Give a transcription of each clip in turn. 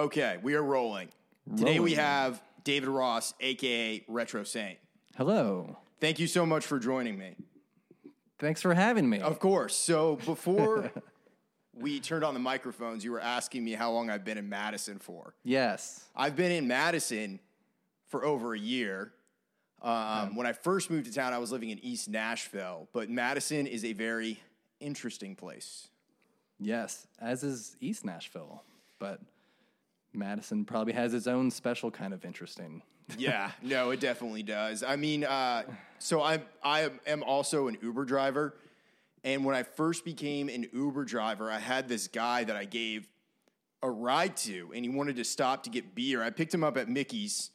Okay, we are rolling. Today we have David Ross, aka Retrosaint. Hello. Thank you so much for joining me. Thanks for having me. Of course. So before we turned on the microphones, you were asking me how long I've been in Madison for. yes. I've been in Madison for over a year. Um, when I first moved to town, I was living in East Nashville, but Madison is a very interesting place. Yes. As is East Nashville. But Madison probably has its own special kind of interesting. Yeah, no, it definitely does. I mean, uh, so I I am also an Uber driver, and when I first became an Uber driver, I had this guy that I gave a ride to, and he wanted to stop to get beer. I picked him up at Mickey's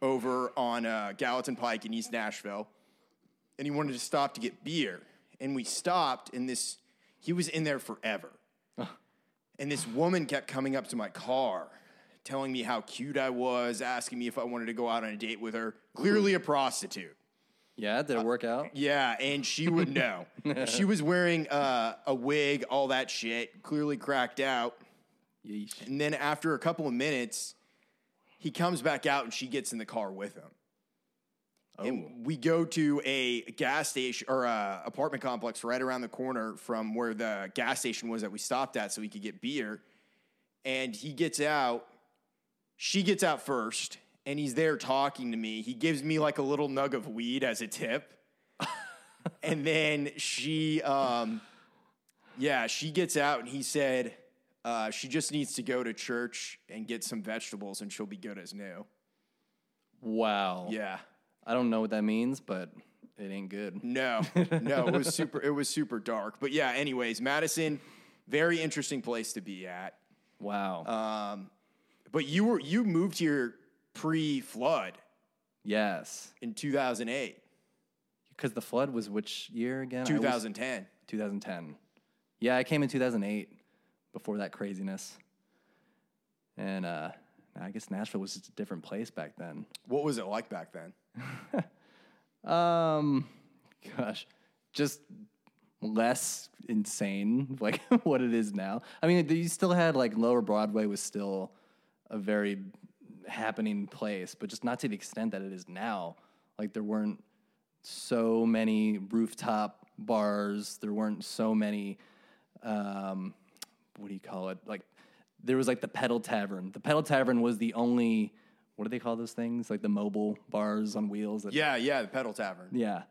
over on uh, Gallatin Pike in East Nashville, and he wanted to stop to get beer, and we stopped, and this he was in there forever, and this woman kept coming up to my car telling me how cute I was, asking me if I wanted to go out on a date with her. Clearly a prostitute. Yeah, did it work out? Yeah, and she would know. she was wearing uh, a wig, all that shit, clearly cracked out. Yeesh. And then after a couple of minutes, he comes back out and she gets in the car with him. Oh. And we go to a gas station or a apartment complex right around the corner from where the gas station was that we stopped at so we could get beer. And he gets out, she gets out first, and he's there talking to me. He gives me like a little nug of weed as a tip. and then she, um, yeah, she gets out and he said, uh, she just needs to go to church and get some vegetables and she'll be good as new. Wow. Yeah. I don't know what that means, but it ain't good. No, no, it was super. It was super dark. But yeah, anyways, Madison, very interesting place to be at. Wow. Um, but you were you moved here pre-flood yes. in 2008, Because the flood was which year again? I was- 2010. 2010. Yeah, I came in 2008 before that craziness. And uh, I guess Nashville was just a different place back then. What was it like back then? Um, gosh, just less insane, like what it is now. I mean, you still had like Lower Broadway was still a very happening place, but just not to the extent that it is now. Like there weren't so many rooftop bars. There weren't so many. Um, what do you call it? Like there was like the Pedal Tavern. The Pedal Tavern was the only. What do they call those things? Like the mobile bars on wheels. That Yeah, yeah, the Pedal Tavern. yeah.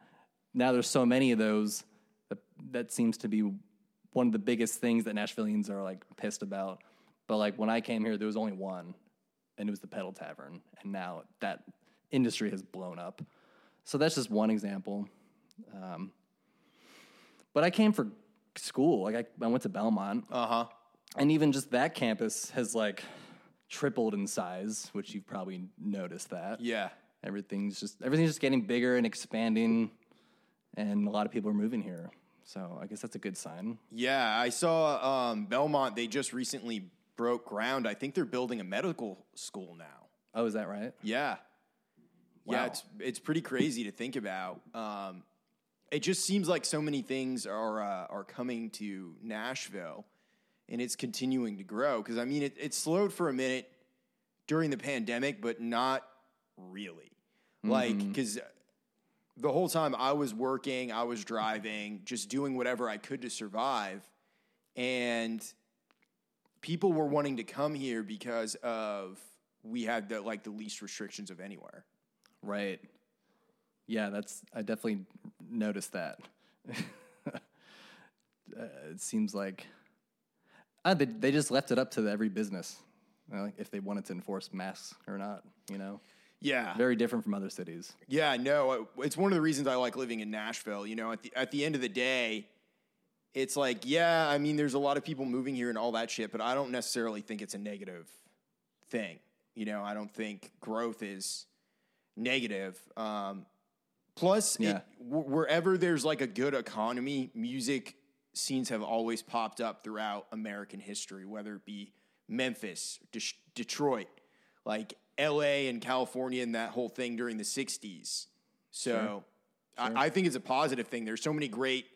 Now there's so many of those that that seems to be one of the biggest things that Nashvilleians are like pissed about. But like when I came here, there was only one, and it was the Pedal Tavern, and now that industry has blown up. So that's just one example. Um, but I came for school. Like I, I went to Belmont, Uh huh. and even just that campus has like tripled in size, which you've probably noticed that. Yeah. Everything's just everything's just getting bigger and expanding, and a lot of people are moving here. So I guess that's a good sign. Yeah, I saw um, Belmont. They just recently broke ground. I think they're building a medical school now. Oh, is that right? Yeah. Wow. Yeah, it's it's pretty crazy to think about. Um, it just seems like so many things are uh, are coming to Nashville, and it's continuing to grow. Because I mean, it, it slowed for a minute during the pandemic, but not really. Like, because the whole time I was working, I was driving, just doing whatever I could to survive, and people were wanting to come here because of we had the like the least restrictions of anywhere. Right. Yeah, that's I definitely noticed that. uh, it seems like uh, they they just left it up to every business, uh, like if they wanted to enforce masks or not. You know, Yeah, very different from other cities. yeah, no, it's one of the reasons I like living in Nashville. You know, at the at the end of the day, it's like, yeah, I mean, there's a lot of people moving here and all that shit, but I don't necessarily think it's a negative thing. You know, I don't think growth is negative. Um, plus, it- Yeah. wh- wherever there's like a good economy, music scenes have always popped up throughout American history, whether it be Memphis, De- Detroit, like LA and California and that whole thing during the 60s. So I, I think it's a positive thing. There's so many great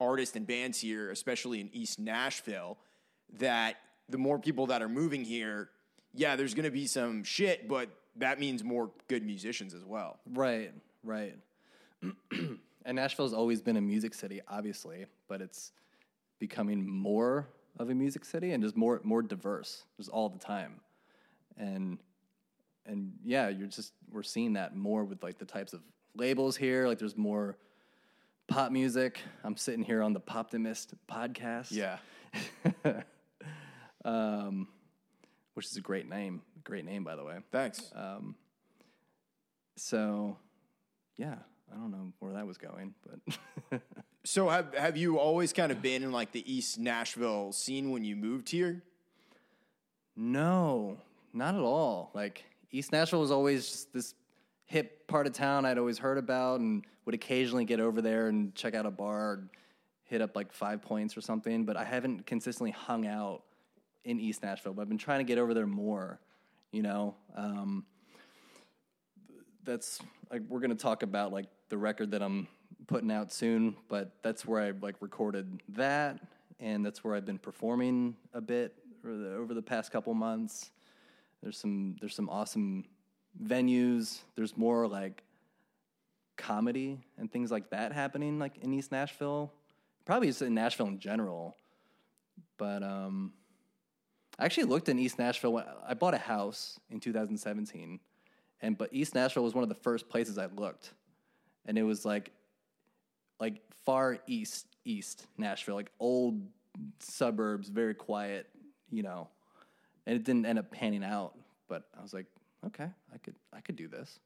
artists and bands here, especially in East Nashville, that the more people that are moving here, yeah, there's going to be some shit, but that means more good musicians as well. Right, right. and Nashville's always been a music city, obviously, but it's becoming more of a music city and just more more diverse, just all the time. And and yeah, you're just we're seeing that more with like the types of labels here. Like there's more pop music. I'm sitting here on the Poptimist podcast. Yeah. um, which is a great name. Great name, by the way. Thanks. Um, So, yeah, I don't know where that was going, but so have have you always kind of been in like the East Nashville scene when you moved here? no, not at all. Like East Nashville was always just this hip part of town I'd always heard about and would occasionally get over there and check out a bar, and hit up like Five Points or something. But I haven't consistently hung out in East Nashville. But I've been trying to get over there more. You know. Um, that's like we're gonna talk about like the record that I'm putting out soon, but that's where I like recorded that, and that's where I've been performing a bit over the, over the past couple months. There's some there's some awesome venues. There's more like comedy and things like that happening like in East Nashville. Probably just in Nashville in general, but um, I actually looked in East Nashville. I bought a house in 2017, and but East Nashville was one of the first places I looked, and it was like, like far east, east Nashville, like old suburbs, very quiet, you know, and it didn't end up panning out. But I was like, okay, I could, I could do this,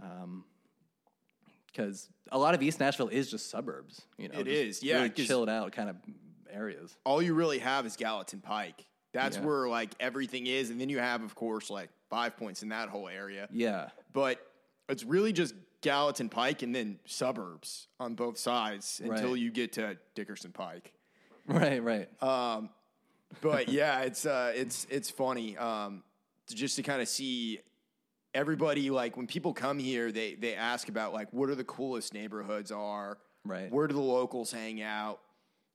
um, because a lot of East Nashville is just suburbs, you know. It is, yeah, really chilled out kind of areas. All you really have is Gallatin Pike. That's Yeah. where like everything is, and then you have, of course, like Five Points in that whole area. Yeah, But it's really just Gallatin Pike and then suburbs on both sides until you get to Dickerson Pike. right, right. Um, but yeah, it's uh, it's it's funny um, to just to kind of see everybody like when people come here, they they ask about like what are the coolest neighborhoods are, Right. Where do the locals hang out?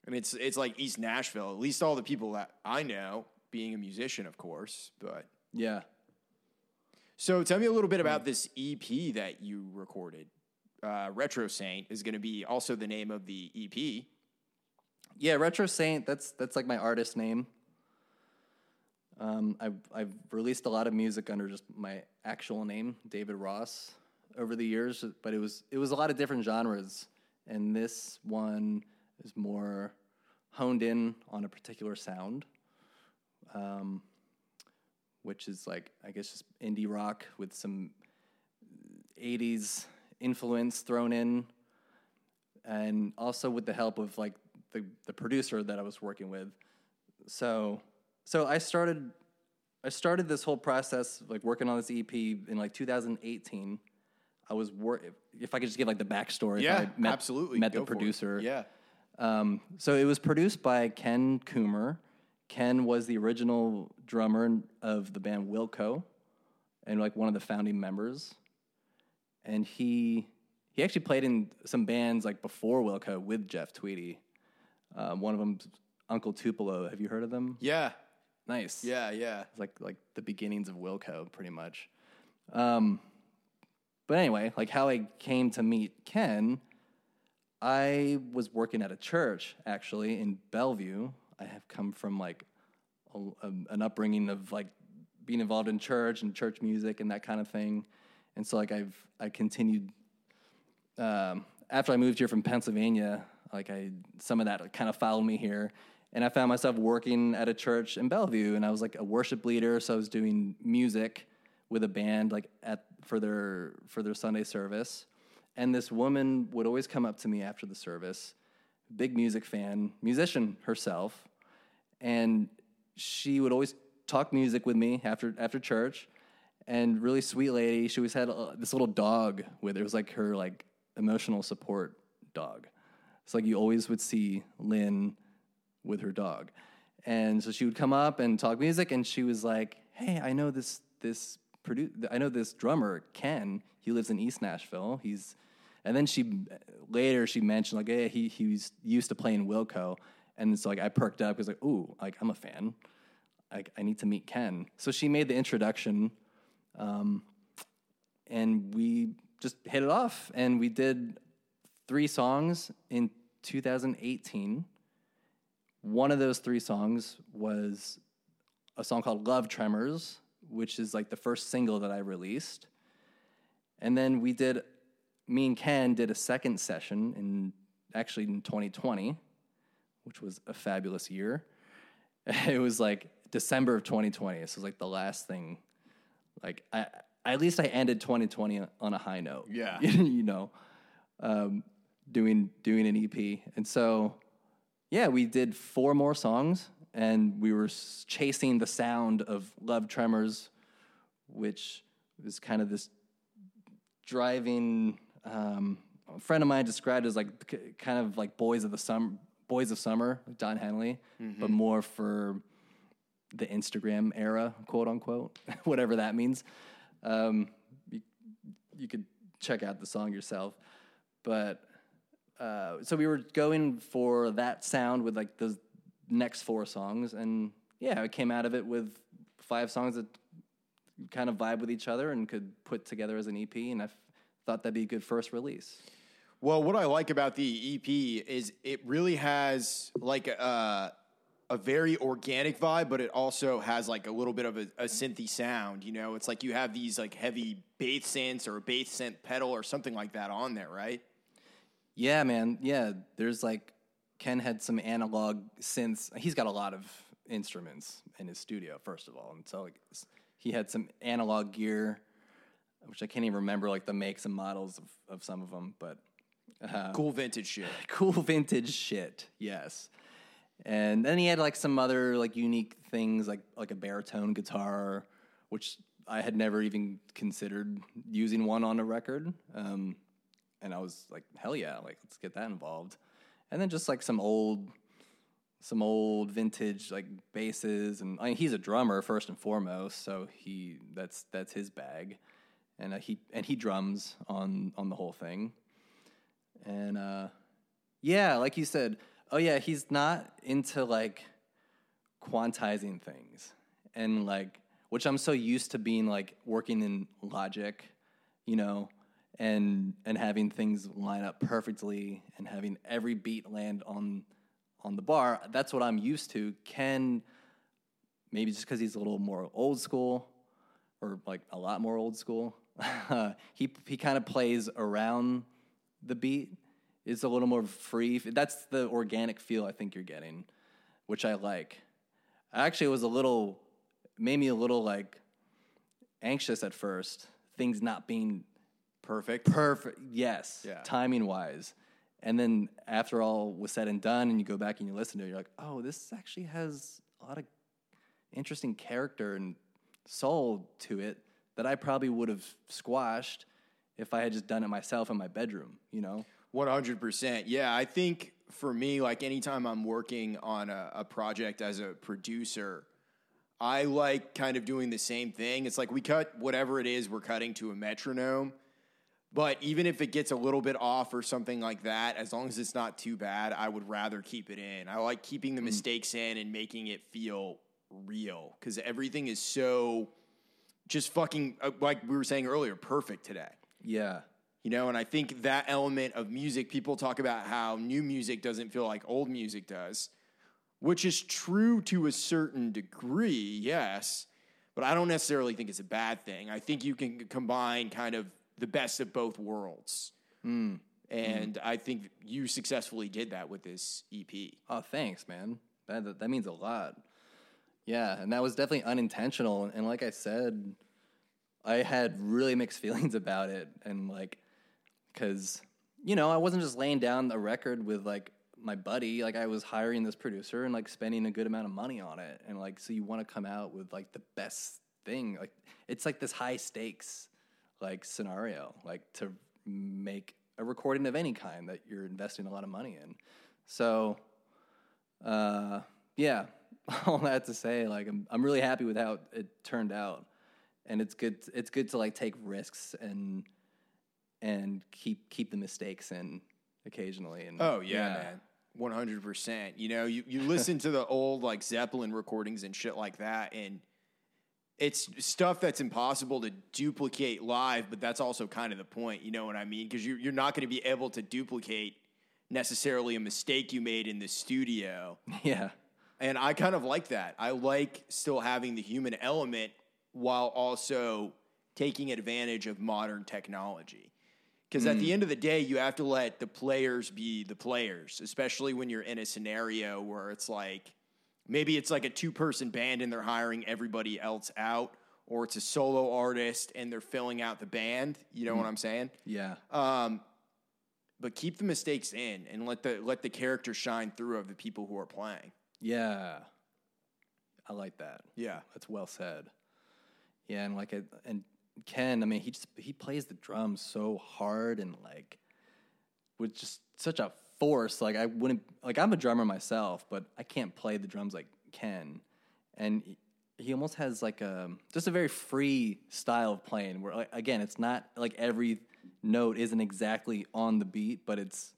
And it's it's like East Nashville. At least all the people that I know, being a musician, of course. But yeah. so tell me a little bit about this EP that you recorded. Uh, Retrosaint is going to be also the name of the EP. Yeah, Retrosaint. That's that's like my artist name. Um, I've I've released a lot of music under just my actual name, David Ross, over the years. But it was it was a lot of different genres, and this one is more honed in on a particular sound, um, which is like I guess just indie rock with some '80s influence thrown in and also with the help of like the, the producer that I was working with. So so I started I started this whole process like working on this EP in like 2018. I was wor- if I could just give like the backstory. Yeah, I met, absolutely. Met Go the for it. producer. Yeah. Um, so it was produced by Ken Coomer. Ken was the original drummer of the band Wilco, and like one of the founding members. And he he actually played in some bands like before Wilco with Jeff Tweedy. Um, one of them's Uncle Tupelo. Have you heard of them? Yeah. Nice. Yeah. Yeah. It's like like the beginnings of Wilco, pretty much. Um, but anyway, like how I came to meet Ken, I was working at a church actually in Bellevue. I have come from like a, a, an upbringing of like being involved in church and church music and that kind of thing, and so like I've I continued um, after I moved here from Pennsylvania, like I some of that kind of followed me here, and I found myself working at a church in Bellevue, and I was like a worship leader, so I was doing music with a band like at for their for their Sunday service, and this woman would always come up to me after the service, big music fan, musician herself, and she would always talk music with me after after church. And really sweet lady she always had uh, this little dog with her. It was like her like emotional support dog. It's like you always would see lynn with her dog and so she would come up and talk music and she was like hey i know this this produ- i know this drummer ken he lives in east nashville he's and then she later she mentioned like hey he he was used to playing wilco and so like i perked up because like ooh like i'm a fan Like I need to meet Ken. So she made the introduction, um, and we just hit it off. And we did three songs in 2018. One of those three songs was a song called Love Tremors, which is like the first single that I released. And then we did, me and Ken did a second session in actually in 2020, which was a fabulous year. It was like December of 2020. This was like the last thing. Like, I, at least I ended 2020 on a high note. Yeah. you know, um, doing doing an EP, and so yeah, we did four more songs, and we were chasing the sound of Love Tremors, which is kind of this driving. Um, a friend of mine described it as like kind of like Boys of the Summer, Boys of Summer, like Don Henley, but more for the Instagram era, quote unquote, whatever that means. Um, you, you could check out the song yourself, but uh, so we were going for that sound with like the next four songs, and yeah, I came out of it with five songs that kind of vibe with each other and could put together as an EP, and I f- thought that'd be a good first release. Well, what I like about the EP is it really has like a, a very organic vibe, but it also has like a little bit of a, a synthy sound. You know, it's like you have these like heavy bass synths or a bass synth pedal or something like that on there, right? Yeah, man. Yeah, there's like Ken had some analog synths. He's got a lot of instruments in his studio, first of all, and so like he had some analog gear, which I can't even remember like the makes and models of, of some of them, but Cool vintage shit. cool vintage shit. Yes. And then he had like some other like unique things like like a baritone guitar, which I had never even considered using one on a record. Um, and I was like, hell yeah, like let's get that involved. And then just like some old some old vintage like basses and I mean, he's a drummer first and foremost, so he that's that's his bag. And uh, he and he drums on on the whole thing. And uh, yeah, like you said, oh yeah, he's not into like quantizing things and like which I'm so used to being like working in logic, you know, and and having things line up perfectly and having every beat land on on the bar. That's what I'm used to. Ken maybe just because he's a little more old school or like a lot more old school. he he kind of plays around the beat. It's a little more free. That's the organic feel I think you're getting, which I like. Actually, it was a little made me a little like anxious at first. Things not being Perfect. perfect. Yes, Yeah. timing wise. And then after all was said and done, and you go back and you listen to it, you're like, oh, this actually has a lot of interesting character and soul to it that I probably would have squashed if I had just done it myself in my bedroom, you know? 100%. Yeah, I think for me, like anytime I'm working on a, a project as a producer, I like kind of doing the same thing. It's like we cut whatever it is we're cutting to a metronome. But even if it gets a little bit off or something like that, as long as it's not too bad, I would rather keep it in. I like keeping the mistakes in and making it feel real because everything is so just fucking, uh, like we were saying earlier, perfect today. Yeah. You know, and I think that element of music, people talk about how new music doesn't feel like old music does, which is true to a certain degree, yes, but I don't necessarily think it's a bad thing. I think you can combine kind of the best of both worlds. Hmm. And I think you successfully did that with this EP. Oh, thanks, man. That, that, that means a lot. Yeah, and that was definitely unintentional. And like I said, I had really mixed feelings about it. And like, because, you know, I wasn't just laying down a record with like my buddy. Like, I was hiring this producer and like spending a good amount of money on it. And like, so you want to come out with like the best thing. Like, it's like this high stakes like scenario, like to make a recording of any kind that you're investing a lot of money in. So, uh, yeah, all that to say, like I'm I'm really happy with how it turned out, and it's good. It's good to like take risks and and keep keep the mistakes in occasionally. And Oh, yeah, man. One hundred percent. You know, you, you listen to the old like Zeppelin recordings and shit like that, and it's stuff that's impossible to duplicate live. But that's also kind of the point. You know what I mean? Because you're you're not going to be able to duplicate necessarily a mistake you made in the studio. Yeah. And I kind of like that. I like still having the human element while also taking advantage of modern technology. Because at the mm. end of the day, you have to let the players be the players, especially when you're in a scenario where it's like maybe it's like a two person band and they're hiring everybody else out, or it's a solo artist and they're filling out the band. You know what I'm saying? Yeah. Um, but keep the mistakes in and let the let the character shine through of the people who are playing. Yeah. I like that. Yeah. That's well said. Yeah, and like, it, and Ken, I mean, he just he plays the drums so hard and like with just such a force. Like, I wouldn't like I'm a drummer myself, but I can't play the drums like Ken, and he, almost has like a just a very free style of playing. Where like, again, it's not like every note isn't exactly on the beat, but it's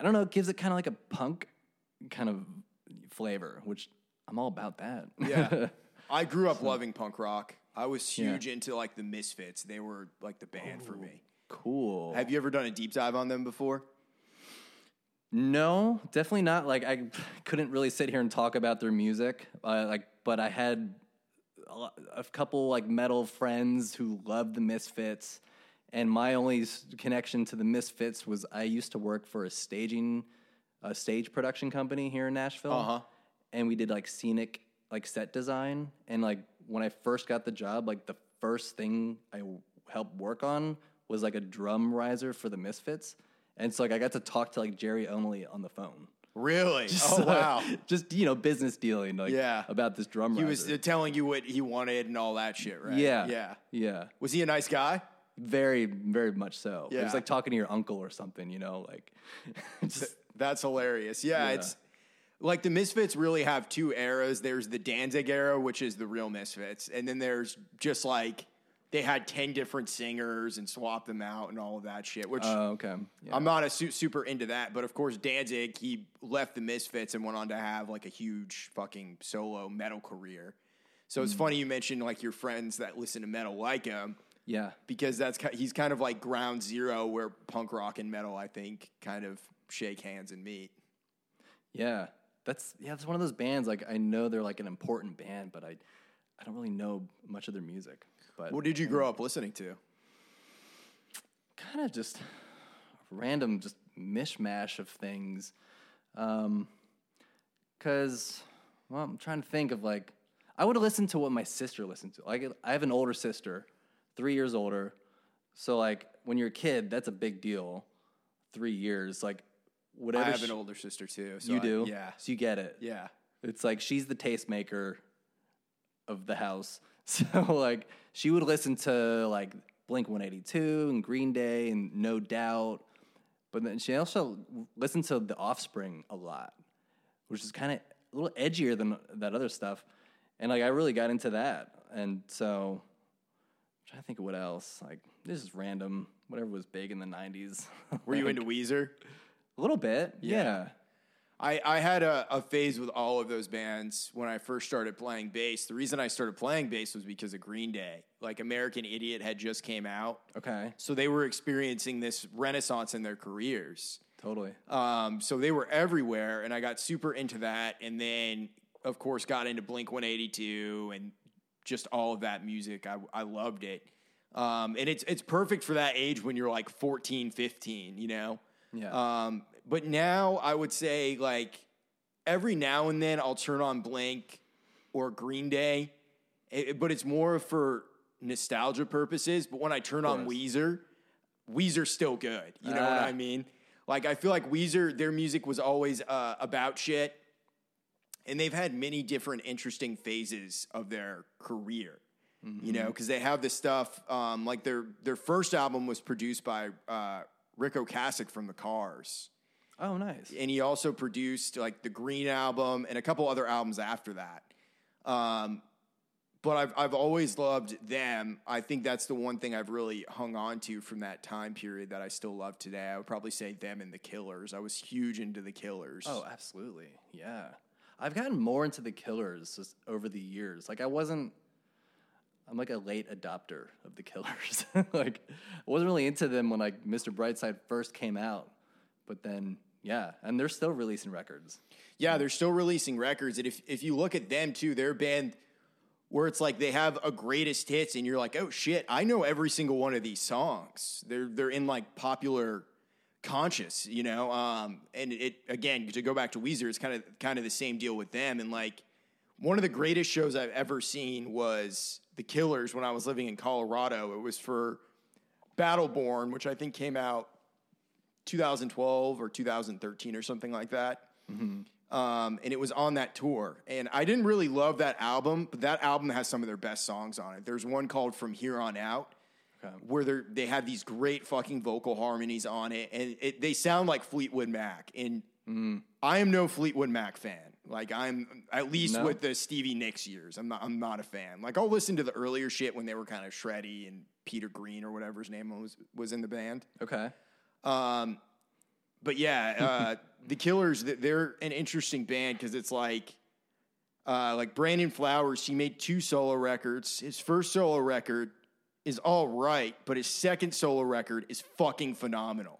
I don't know, it gives it kind of like a punk kind of flavor, which I'm all about that. Yeah. I grew up loving punk rock. I was huge into like the Misfits. They were like the band for me. cool. Have you ever done a deep dive on them before? No, definitely not. Like I couldn't really sit here and talk about their music. Uh, like, but I had a, a couple like metal friends who loved the Misfits, and my only connection to the Misfits was I used to work for a staging, a stage production company here in Nashville, Uh-huh. and we did like scenic like set design. And like when I first got the job, like the first thing I w- helped work on was like a drum riser for the Misfits. And so like I got to talk to like Jerry Only on the phone. Really? So, oh wow. Just you know, business dealing like Yeah. about this drum He riser. was uh, telling you what he wanted and all that shit, right? yeah. Yeah. Yeah. Was he a nice guy? Very, very much so. It was like talking to your uncle or something, you know, like just That's hilarious. Yeah, Yeah. it's like the Misfits really have two eras. There's the Danzig era, which is the real Misfits, and then there's just like they had ten different singers and swapped them out and all of that shit. Which Oh, okay. Yeah. I'm not a su- super into that, but of course Danzig he left the Misfits and went on to have like a huge fucking solo metal career. So it's mm. funny you mentioned like your friends that listen to metal like him yeah. because that's ki- he's kind of like ground zero where punk rock and metal I think kind of shake hands and meet. Yeah. That's yeah, that's one of those bands like I know they're like an important band, but I I don't really know much of their music. But What did you grow up listening to? kind of just random, just mishmash of things. Um, cause, well, I'm trying to think of like, I would have listened to what my sister listened to. Like, I have an older sister, three years older. So, like, when you're a kid, that's a big deal. Three years, like, whatever. I have she- an older sister too. So you I- do, yeah, So you get it. yeah. It's like she's the tastemaker of the house. So like she would listen to like Blink 182 and Green Day and No Doubt. But then she also listened to The Offspring a lot, which is kind of a little edgier than that other stuff. And like I really got into that. And so I'm trying to think of what else. Like this is random, whatever was big in the 90s. Were you into Weezer? a little bit? Yeah. yeah. I, I had a, a phase with all of those bands when I first started playing bass. The reason I started playing bass was because of Green Day. Like American Idiot had just came out, Okay. so they were experiencing this renaissance in their careers. Totally. Um, so they were everywhere, and I got super into that. And then, of course, got into Blink 182 and just all of that music. I, I loved it. Um, and it's it's perfect for that age when you're like 14, 15, you know? Yeah. Um, but now I would say, like, every now and then I'll turn on Blink or Green Day, it- but it's more for nostalgia purposes. But when I turn on. Weezer, Weezer's still good. You know what Ah. I mean? Like, I feel like Weezer, their music was always uh, about shit. And they've had many different interesting phases of their career, you know, because they have this stuff. Um, like their their first album was produced by uh, Ric Ocasek from the Cars, oh, nice. and he also produced like the Green album and a couple other albums after that. Um, but I've I've always loved them. I think that's the one thing I've really hung on to from that time period that I still love today. I would probably say them and the Killers. I was huge into the Killers. Oh, absolutely. Yeah. I've gotten more into the Killers just over the years. Like I wasn't I'm like a late adopter of the Killers. like I wasn't really into them when like Mr. Brightside first came out. But then yeah, and they're still releasing records. Yeah, they're still releasing records, and if if you look at them too, they're a band where it's like they have a greatest hits, and you're like, oh shit, I know every single one of these songs. They're they're in like popular conscious, you know. Um, and it again to go back to Weezer, it's kind of kind of the same deal with them. And like one of the greatest shows I've ever seen was The Killers when I was living in Colorado. It was for Battleborn, which I think came out 2012 or 2013 or something like that. Um, and it was on that tour. And I didn't really love that album, but that album has some of their best songs on it. There's one called From Here On Out, Okay. where they they have these great fucking vocal harmonies on it, and it, they sound like Fleetwood Mac. And I am no Fleetwood Mac fan. Like I'm at least No? with the Stevie Nicks years, I'm not I'm not a fan. Like I'll listen to the earlier shit when they were kind of shreddy and Peter Green or whatever his name was was in the band. Okay. Um, but yeah, uh, the Killers, they're an interesting band because it's like, uh, like Brandon Flowers, he made two solo records. His first solo record is all right, but his second solo record is fucking phenomenal.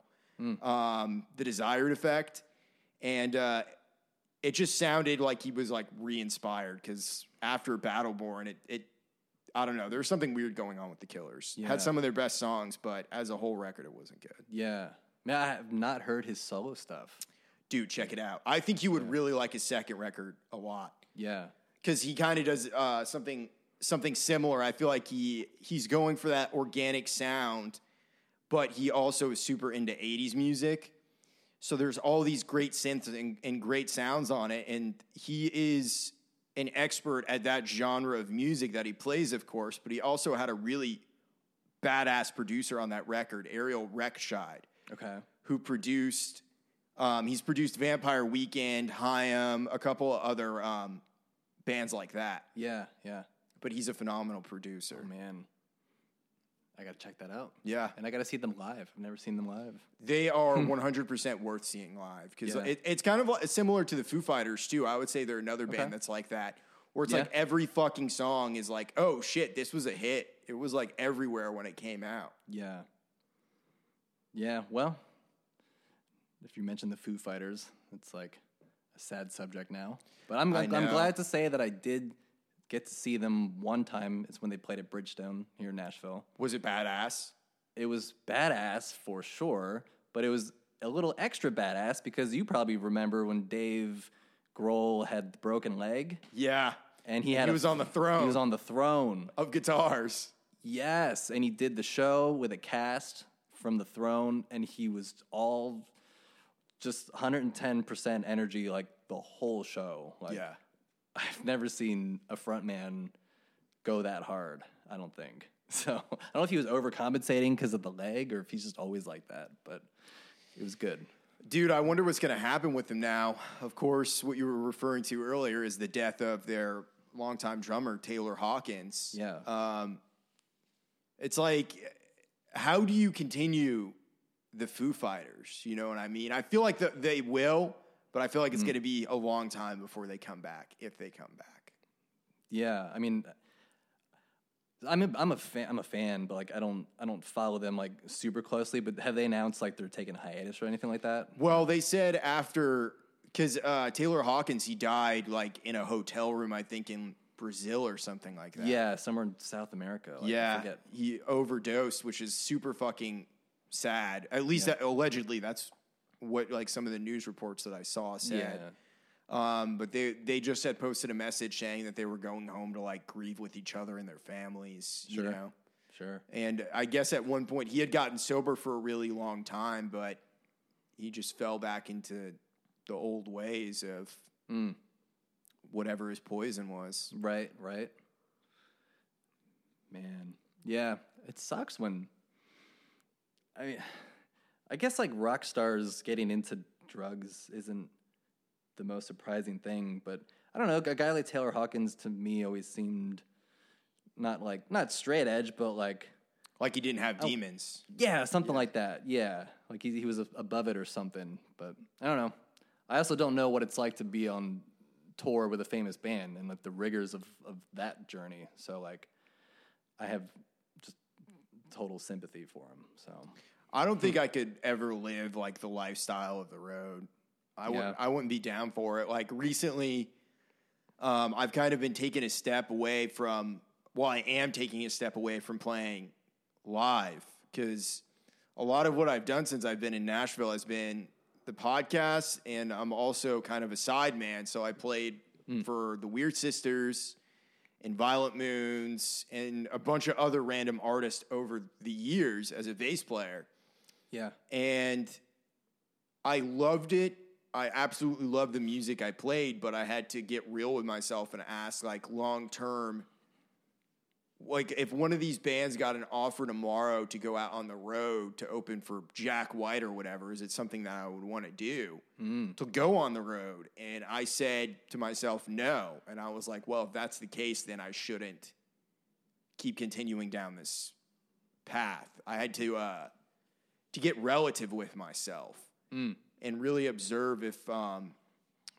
Um, the Desired Effect, and uh, it just sounded like he was like re-inspired because after Battleborn, it it. I don't know. There was something weird going on with the Killers. Yeah. Had some of their best songs, but as a whole record, it wasn't good. Yeah. Man, I have not heard his solo stuff. dude, check it out. I think you would really like his second record a lot Yeah. because he kind of does uh, something something similar. I feel like he he's going for that organic sound, but he also is super into '80s music. So there's all these great synths and, and great sounds on it, and he is an expert at that genre of music that he plays, of course. But he also had a really badass producer on that record, Ariel Rechtshaid Okay. who produced. Um, he's produced Vampire Weekend, Haim, a couple of other um, bands like that. Yeah. Yeah. But he's a phenomenal producer. Oh, man. I got to check that out. Yeah, And I got to see them live. I've never seen them live. they are hmm. 100% worth seeing live because Yeah. it, it's kind of similar to the Foo Fighters too. I would say they're another band Okay. that's like that, where it's Yeah. like every fucking song is like, oh shit, this was a hit. It was like everywhere when it came out. Yeah. Yeah. Well, if you mention the Foo Fighters, it's like a sad subject now. But I'm, I I'm know. glad to say that I did get to see them one time. It's when they played at Bridgestone here in Nashville. Was it badass? It was badass for sure, but it was a little extra badass because you probably remember when Dave Grohl had the broken leg Yeah, and he had he a- was on the throne He was on the throne. of guitars. Yes, and he did the show with a cast from the throne, and he was all just 110% energy like the whole show. Like, yeah. I've never seen a frontman go that hard, I don't think. So I don't know if he was overcompensating because of the leg or if he's just always like that, but it was good. Dude, I wonder what's going to happen with them now. Of course, what you were referring to earlier is the death of their longtime drummer, Taylor Hawkins. Yeah. Um, it's like, how do you continue the Foo Fighters? You know what I mean? I feel like the, they will, but I feel like it's going to be a long time before they come back, if they come back. Yeah, I mean, I'm a, I'm a fan. I'm a fan, but like I don't I don't follow them like super closely. But have they announced like they're taking a hiatus or anything like that? Well, they said after, because uh, Taylor Hawkins, he died like in a hotel room, I think in Brazil or something like that. Yeah, somewhere in South America. Like, Yeah, forget. he overdosed, which is super fucking sad. At least that, allegedly, that's what like some of the news reports that I saw said. Yeah. Um, but they they just had posted a message saying that they were going home to like grieve with each other and their families. You Sure. know, Sure. and I guess at one point he had gotten sober for a really long time, but he just fell back into the old ways of Mm. whatever his poison was. Right. Right. Man. Yeah. It sucks when. I mean, I guess like rock stars getting into drugs isn't the most surprising thing, but I don't know. A guy like Taylor Hawkins to me always seemed not like not straight edge, but like Like he didn't have Oh. demons. yeah, something like that. Yeah, like he he was above it or something. But I don't know. I also don't know what it's like to be on tour with a famous band and like the rigors of of that journey. So like, I have just total sympathy for him. So I don't think I could ever live like the lifestyle of the road. I Yeah. wouldn't I wouldn't be down for it. Like recently, um, I've kind of been taking a step away from. Well, I am taking a step away from playing live because a lot of what I've done since I've been in Nashville has been the podcast, and I'm also kind of a side man. So I played for the Weird Sisters and Violent Moons and a bunch of other random artists over the years as a bass player yeah, and I loved it. I absolutely loved the music I played, but I had to get real with myself and ask, like, long term, like, if one of these bands got an offer tomorrow to go out on the road to open for Jack White or whatever, is it something that I would want to do to go on the road? And I said to myself, no. And I was like, well, if that's the case, then I shouldn't keep continuing down this path. I had to, uh, to get relative with myself and really observe if um,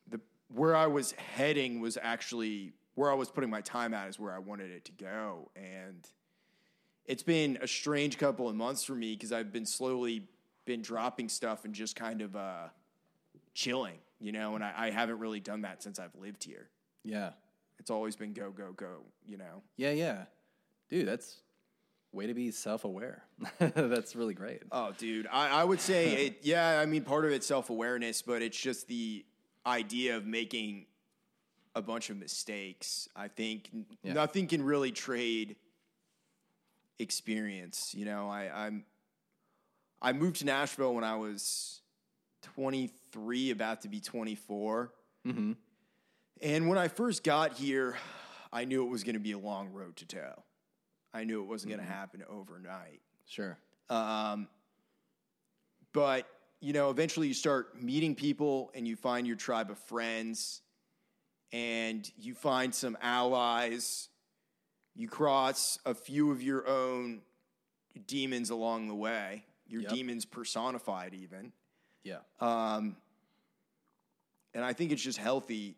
the where I was heading was actually where I was putting my time at is where I wanted it to go. And it's been a strange couple of months for me because I've been slowly been dropping stuff and just kind of uh, chilling, you know. And I, I haven't really done that since I've lived here. yeah, It's always been go go go, you know. yeah, yeah, dude. That's way to be self aware. that's really great. Oh, dude, I, I would say it. Yeah, I mean, part of it's self awareness, but it's just the idea of making a bunch of mistakes. I think Yeah. nothing can really trade experience. You know, I, I'm I moved to Nashville when I was 23, about to be 24. Mm-hmm. And when I first got here, I knew it was going to be a long road to toe. I knew it wasn't going to happen overnight. Sure. Um, but you know, eventually you start meeting people and you find your tribe of friends and you find some allies. You cross a few of your own demons along the way, your Yep. demons personified, even. Yeah. Um, and I think it's just healthy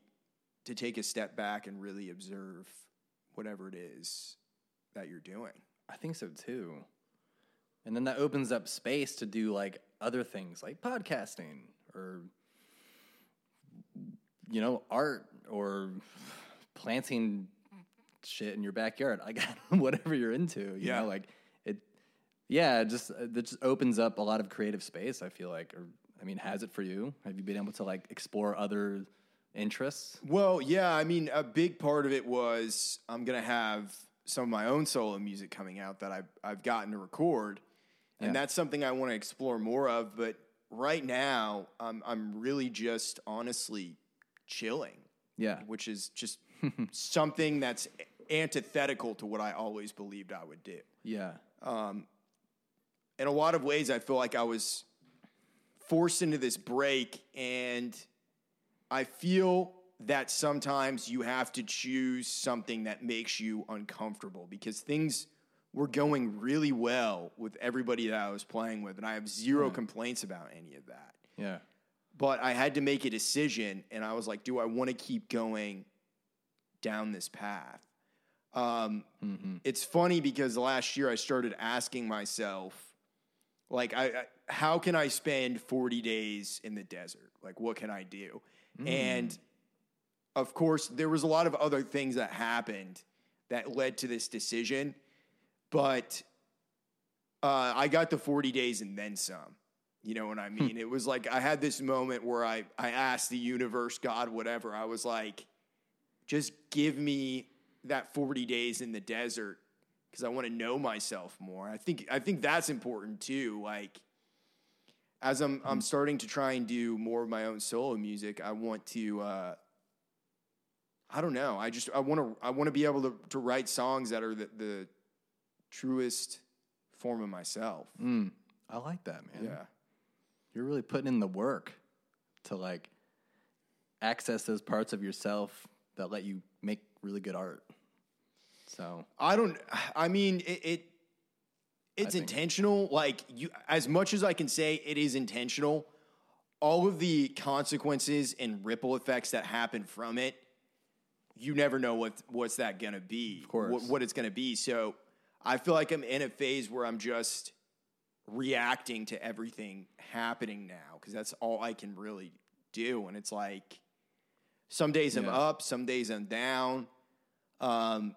to take a step back and really observe whatever it is that you're doing. I think so too. And then that opens up space to do like other things like podcasting or you know, art or planting shit in your backyard. I Like whatever you're into, you Yeah. know, like it yeah, it just it just opens up a lot of creative space, I feel like. Or I mean, has it for you? Have you been able to like explore other interests? Well, yeah, I mean, a big part of it was I'm gonna have some of my own solo music coming out that I've I've gotten to record, and Yeah. that's something I want to explore more of. But right now, I'm I'm really just honestly chilling, Yeah. which is just something that's antithetical to what I always believed I would do. Yeah. Um, in a lot of ways, I feel like I was forced into this break, and I feel that sometimes you have to choose something that makes you uncomfortable because things were going really well with everybody that I was playing with, and I have zero hmm. complaints about any of that. Yeah. But I had to make a decision, and I was like, do I want to keep going down this path? Um, mm-hmm. It's funny because last year I started asking myself, like, I, I how can I spend 40 days in the desert? Like, what can I do? And mm. Of course, there was a lot of other things that happened that led to this decision, but uh, I got the 40 days and then some. You know what I mean? it was like I had this moment where I, I asked the universe, God, whatever. I was like, just give me that 40 days in the desert because I want to know myself more. I think I think that's important too. Like as I'm I'm starting to try and do more of my own solo music, I want to uh I don't know. I just I want to I want to be able to to write songs that are the, the truest form of myself. Mm. I like that, man. Yeah. You're really putting in the work to like access those parts of yourself that let you make really good art. So I don't. I mean, it. it it's intentional. Like you, as much as I can say, it is intentional. All of the consequences and ripple effects that happen from it, you never know what what's that gonna be. Of course. what, what it's gonna be. So I feel like I'm in a phase where I'm just reacting to everything happening now because that's all I can really do. And it's like some days I'm up, some days I'm down. Um,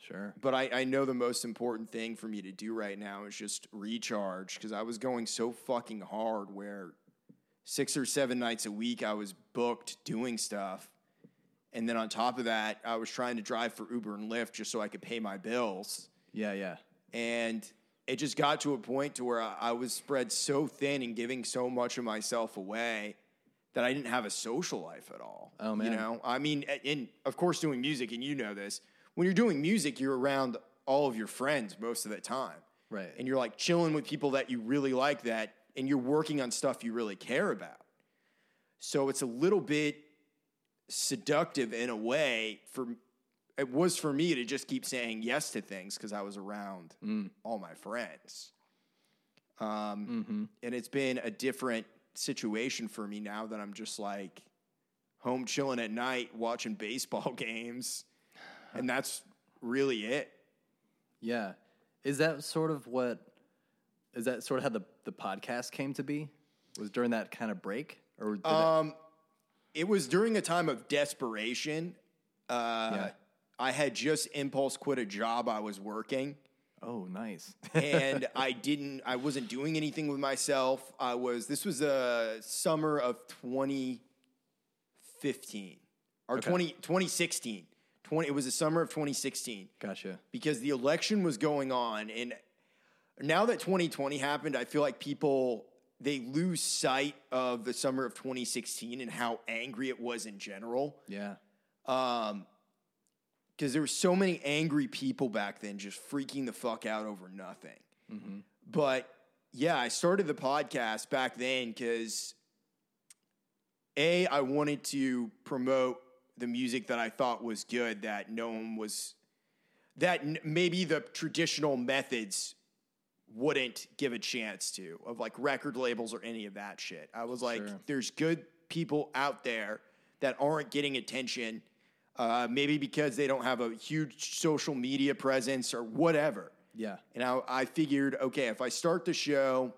sure. but I, I know the most important thing for me to do right now is just recharge because I was going so fucking hard where six or seven nights a week I was booked doing stuff. And then on top of that, I was trying to drive for Uber and Lyft just so I could pay my bills. Yeah, yeah. And it just got to a point to where I, I was spread so thin and giving so much of myself away that I didn't have a social life at all. Oh, man. You know, I mean, and of course, doing music, and you know this, when you're doing music, you're around all of your friends most of the time. Right. And you're like chilling with people that you really like that, and you're working on stuff you really care about. So it's a little bit seductive in a way for it was for me to just keep saying yes to things because I was around all my friends. Um, And it's been a different situation for me now that I'm just like home chilling at night watching baseball games. And that's really it. Yeah. Is that sort of what is that sort of how the, the podcast came to be? Was during that kind of break? Or Um, it was during a time of desperation. Uh, Yeah. I had just impulse quit a job I was working. Oh, nice. and I didn't I wasn't doing anything with myself. I was this was a summer of 2015 or Okay. 20 2016. 20 it was the summer of 2016 gotcha. because the election was going on and now that 2020 happened, I feel like people they lose sight of the summer of 2016 and how angry it was in general. Yeah. um because there were so many angry people back then just freaking the fuck out over nothing. But yeah i started the podcast back then because a i wanted to promote the music that i thought was good that no one was that n- maybe the traditional methods wouldn't give a chance to of like record labels or any of that shit. I was like, Sure. there's good people out there that aren't getting attention, uh, maybe because they don't have a huge social media presence or whatever. Yeah. And I, I figured, okay, if I start the show,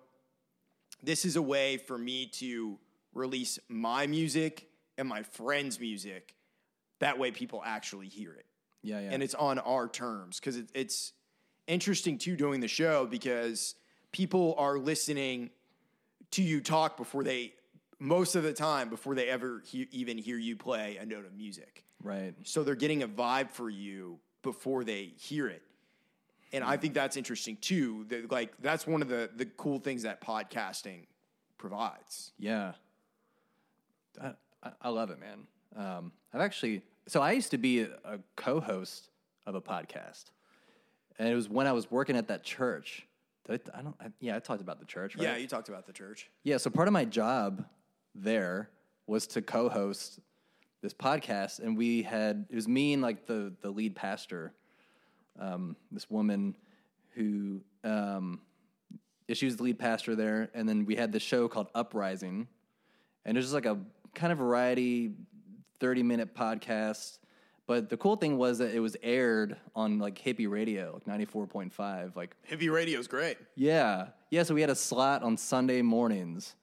this is a way for me to release my music and my friends' music. That way, people actually hear it Yeah, yeah. and it's on our terms because it, it's interesting too doing the show because people are listening to you talk before they most of the time before they ever he- even hear you play a note of music right. so they're getting a vibe for you before they hear it and i think that's interesting too that, like that's one of the the cool things that podcasting provides Yeah. I, I- love it, man. Um, I've actually, so I used to be a, a co host of a podcast. And it was when I was working at that church. I, I don't, I, yeah, I talked about the church, right? yeah you talked about the church Yeah, so part of my job there was to co-host this podcast, and we had it was me and like the the lead pastor, um, this woman who um, she was the lead pastor there, and then we had this show called Uprising, and it was just like a kind of variety, thirty minute podcast. But the cool thing was that it was aired on like hippie radio, like ninety four point five, like heavy radio's great yeah. Yeah, so we had a slot on Sunday mornings.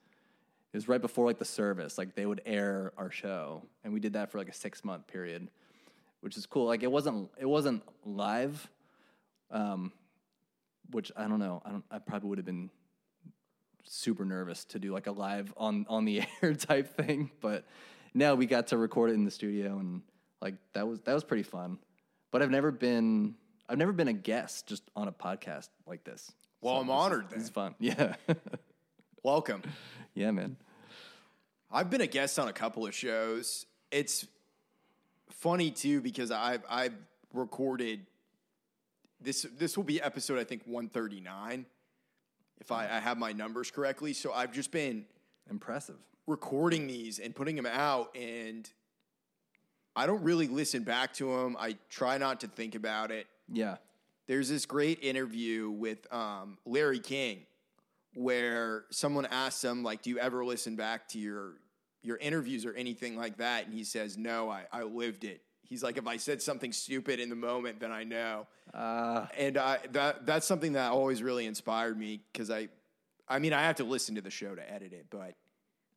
It was right before like the service. Like they would air our show. And we did that for like a six month period, which is cool. Like it wasn't it wasn't live. Um which I don't know. I don't I probably would have been super nervous to do like a live on on the air type thing. But now we got to record it in the studio and like that was that was pretty fun. But I've never been I've never been a guest just on a podcast like this. well i'm this honored is fun. Yeah. welcome yeah, man. I've been a guest on a couple of shows. It's funny too because I've I've recorded this. This will be episode I think one thirty nine, if I, I have my numbers correctly. So I've just been Impressive. recording these and putting them out, and I don't really listen back to them. I try not to think about it. Yeah. There's this great interview with um, Larry King where someone asks him, like, do you ever listen back to your your interviews or anything like that? And he says, No, I, I lived it. He's like, if I said something stupid in the moment, then I know. Uh, and I, that that's something that always really inspired me because I, I mean, I have to listen to the show to edit it, but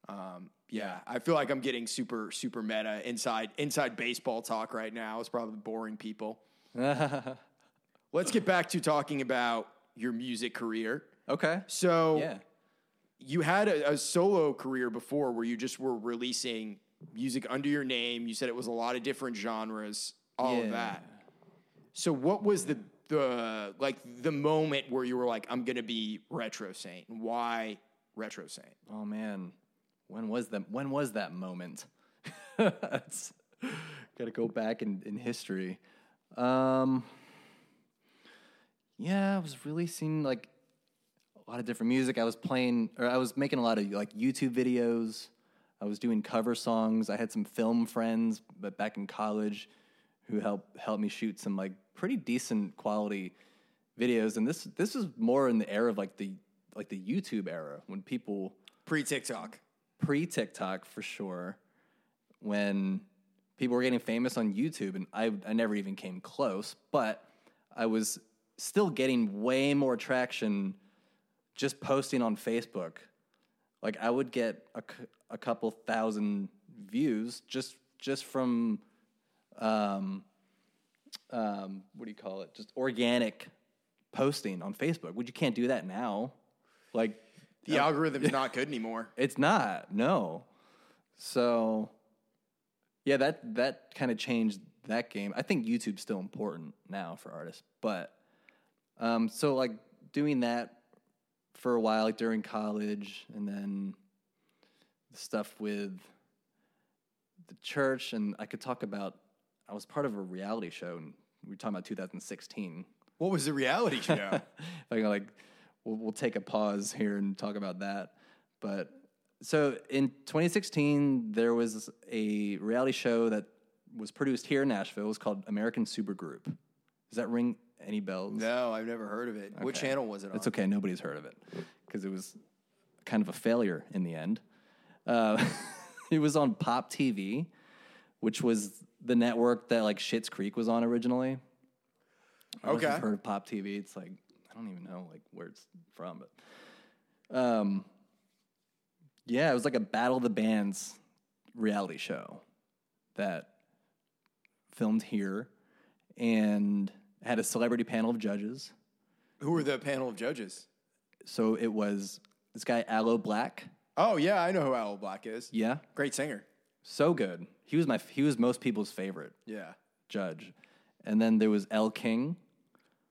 um, yeah, I feel like I'm getting super super meta inside inside baseball talk right now. It's probably boring people. Let's get back to talking about your music career. okay. So Yeah. you had a, a solo career before where you just were releasing music under your name. You said it was a lot of different genres, all of that. So what was the the like the moment where you were like, I'm gonna be Retrosaint? Why Retrosaint? Oh man, when was that? When was that moment? Got to go back in, in history. Um, yeah, I was releasing like a lot of different music. I was playing, or I was making a lot of like YouTube videos. I was doing cover songs. I had some film friends, but back in college, who helped helped me shoot some like pretty decent quality videos. And this this was more in the era of like the like the YouTube era when people Pre TikTok. Pre TikTok for sure, when people were getting famous on YouTube, and I, I never even came close, but I was still getting way more traction just posting on Facebook. Like I would get a, a couple thousand views just just from um, um, what do you call it? Just organic posting on Facebook. Which you can't do that now. Like The algorithm's not good anymore. it's not. No. So yeah, that that kind of changed that game. I think YouTube's still important now for artists, but um, so like doing that for a while, like during college, and then the stuff with the church, and I could talk about. I was part of a reality show, and we were talking about 2016 What was the reality show? if I can like, we'll, we'll take a pause here and talk about that. But so in 2016, there was a reality show that was produced here in Nashville. It was called American Supergroup. Does that ring any bells? no, I've never heard of it. What channel was it on? It's okay. Nobody's heard of it because it was kind of a failure in the end. Uh, it was on Pop TV, which was the network that like Schitt's Creek was on originally. I don't know if Okay. you've heard of Pop TV? It's like I don't even know like where it's from, but um, yeah, it was like a Battle of the Bands reality show that filmed here and had a celebrity panel of judges. Who were the panel of judges? So it was this guy Aloe Blacc. Oh yeah, I know who Aloe Blacc is. Yeah, Great singer. so good. He was my he was most people's favorite Yeah. judge. And then there was Elle King.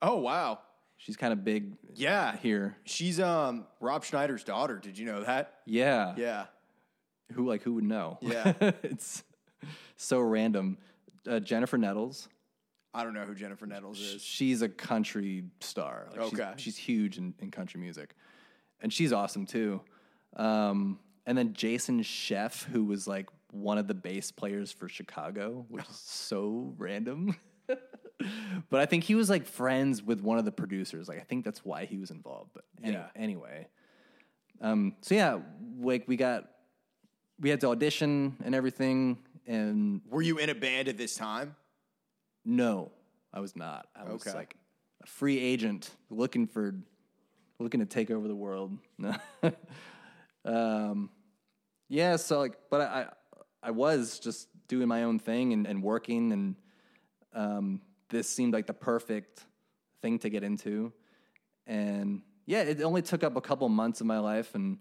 Oh wow. She's kind of big Yeah. here. She's um Rob Schneider's daughter. Did you know that? Yeah. Yeah. Who like who would know? Yeah. it's so random. Uh, Jennifer Nettles. I don't know who Jennifer Nettles is. She's a country star. Like, she's- Okay. She's, huge in, in country music. And she's awesome too. Um, and then Jason Scheff, who was like one of the bass players for Chicago, which is so random. but I think he was like friends with one of the producers. Like I think that's why he was involved. But any- Yeah. anyway. Um, so yeah, like we got we had to audition and everything and Were you in a band at this time? no, I was not. I was Okay. like a free agent looking for looking to take over the world. um, yeah, so like, but I, I I was just doing my own thing and, and working, and um, this seemed like the perfect thing to get into. And yeah, it only took up a couple months of my life, and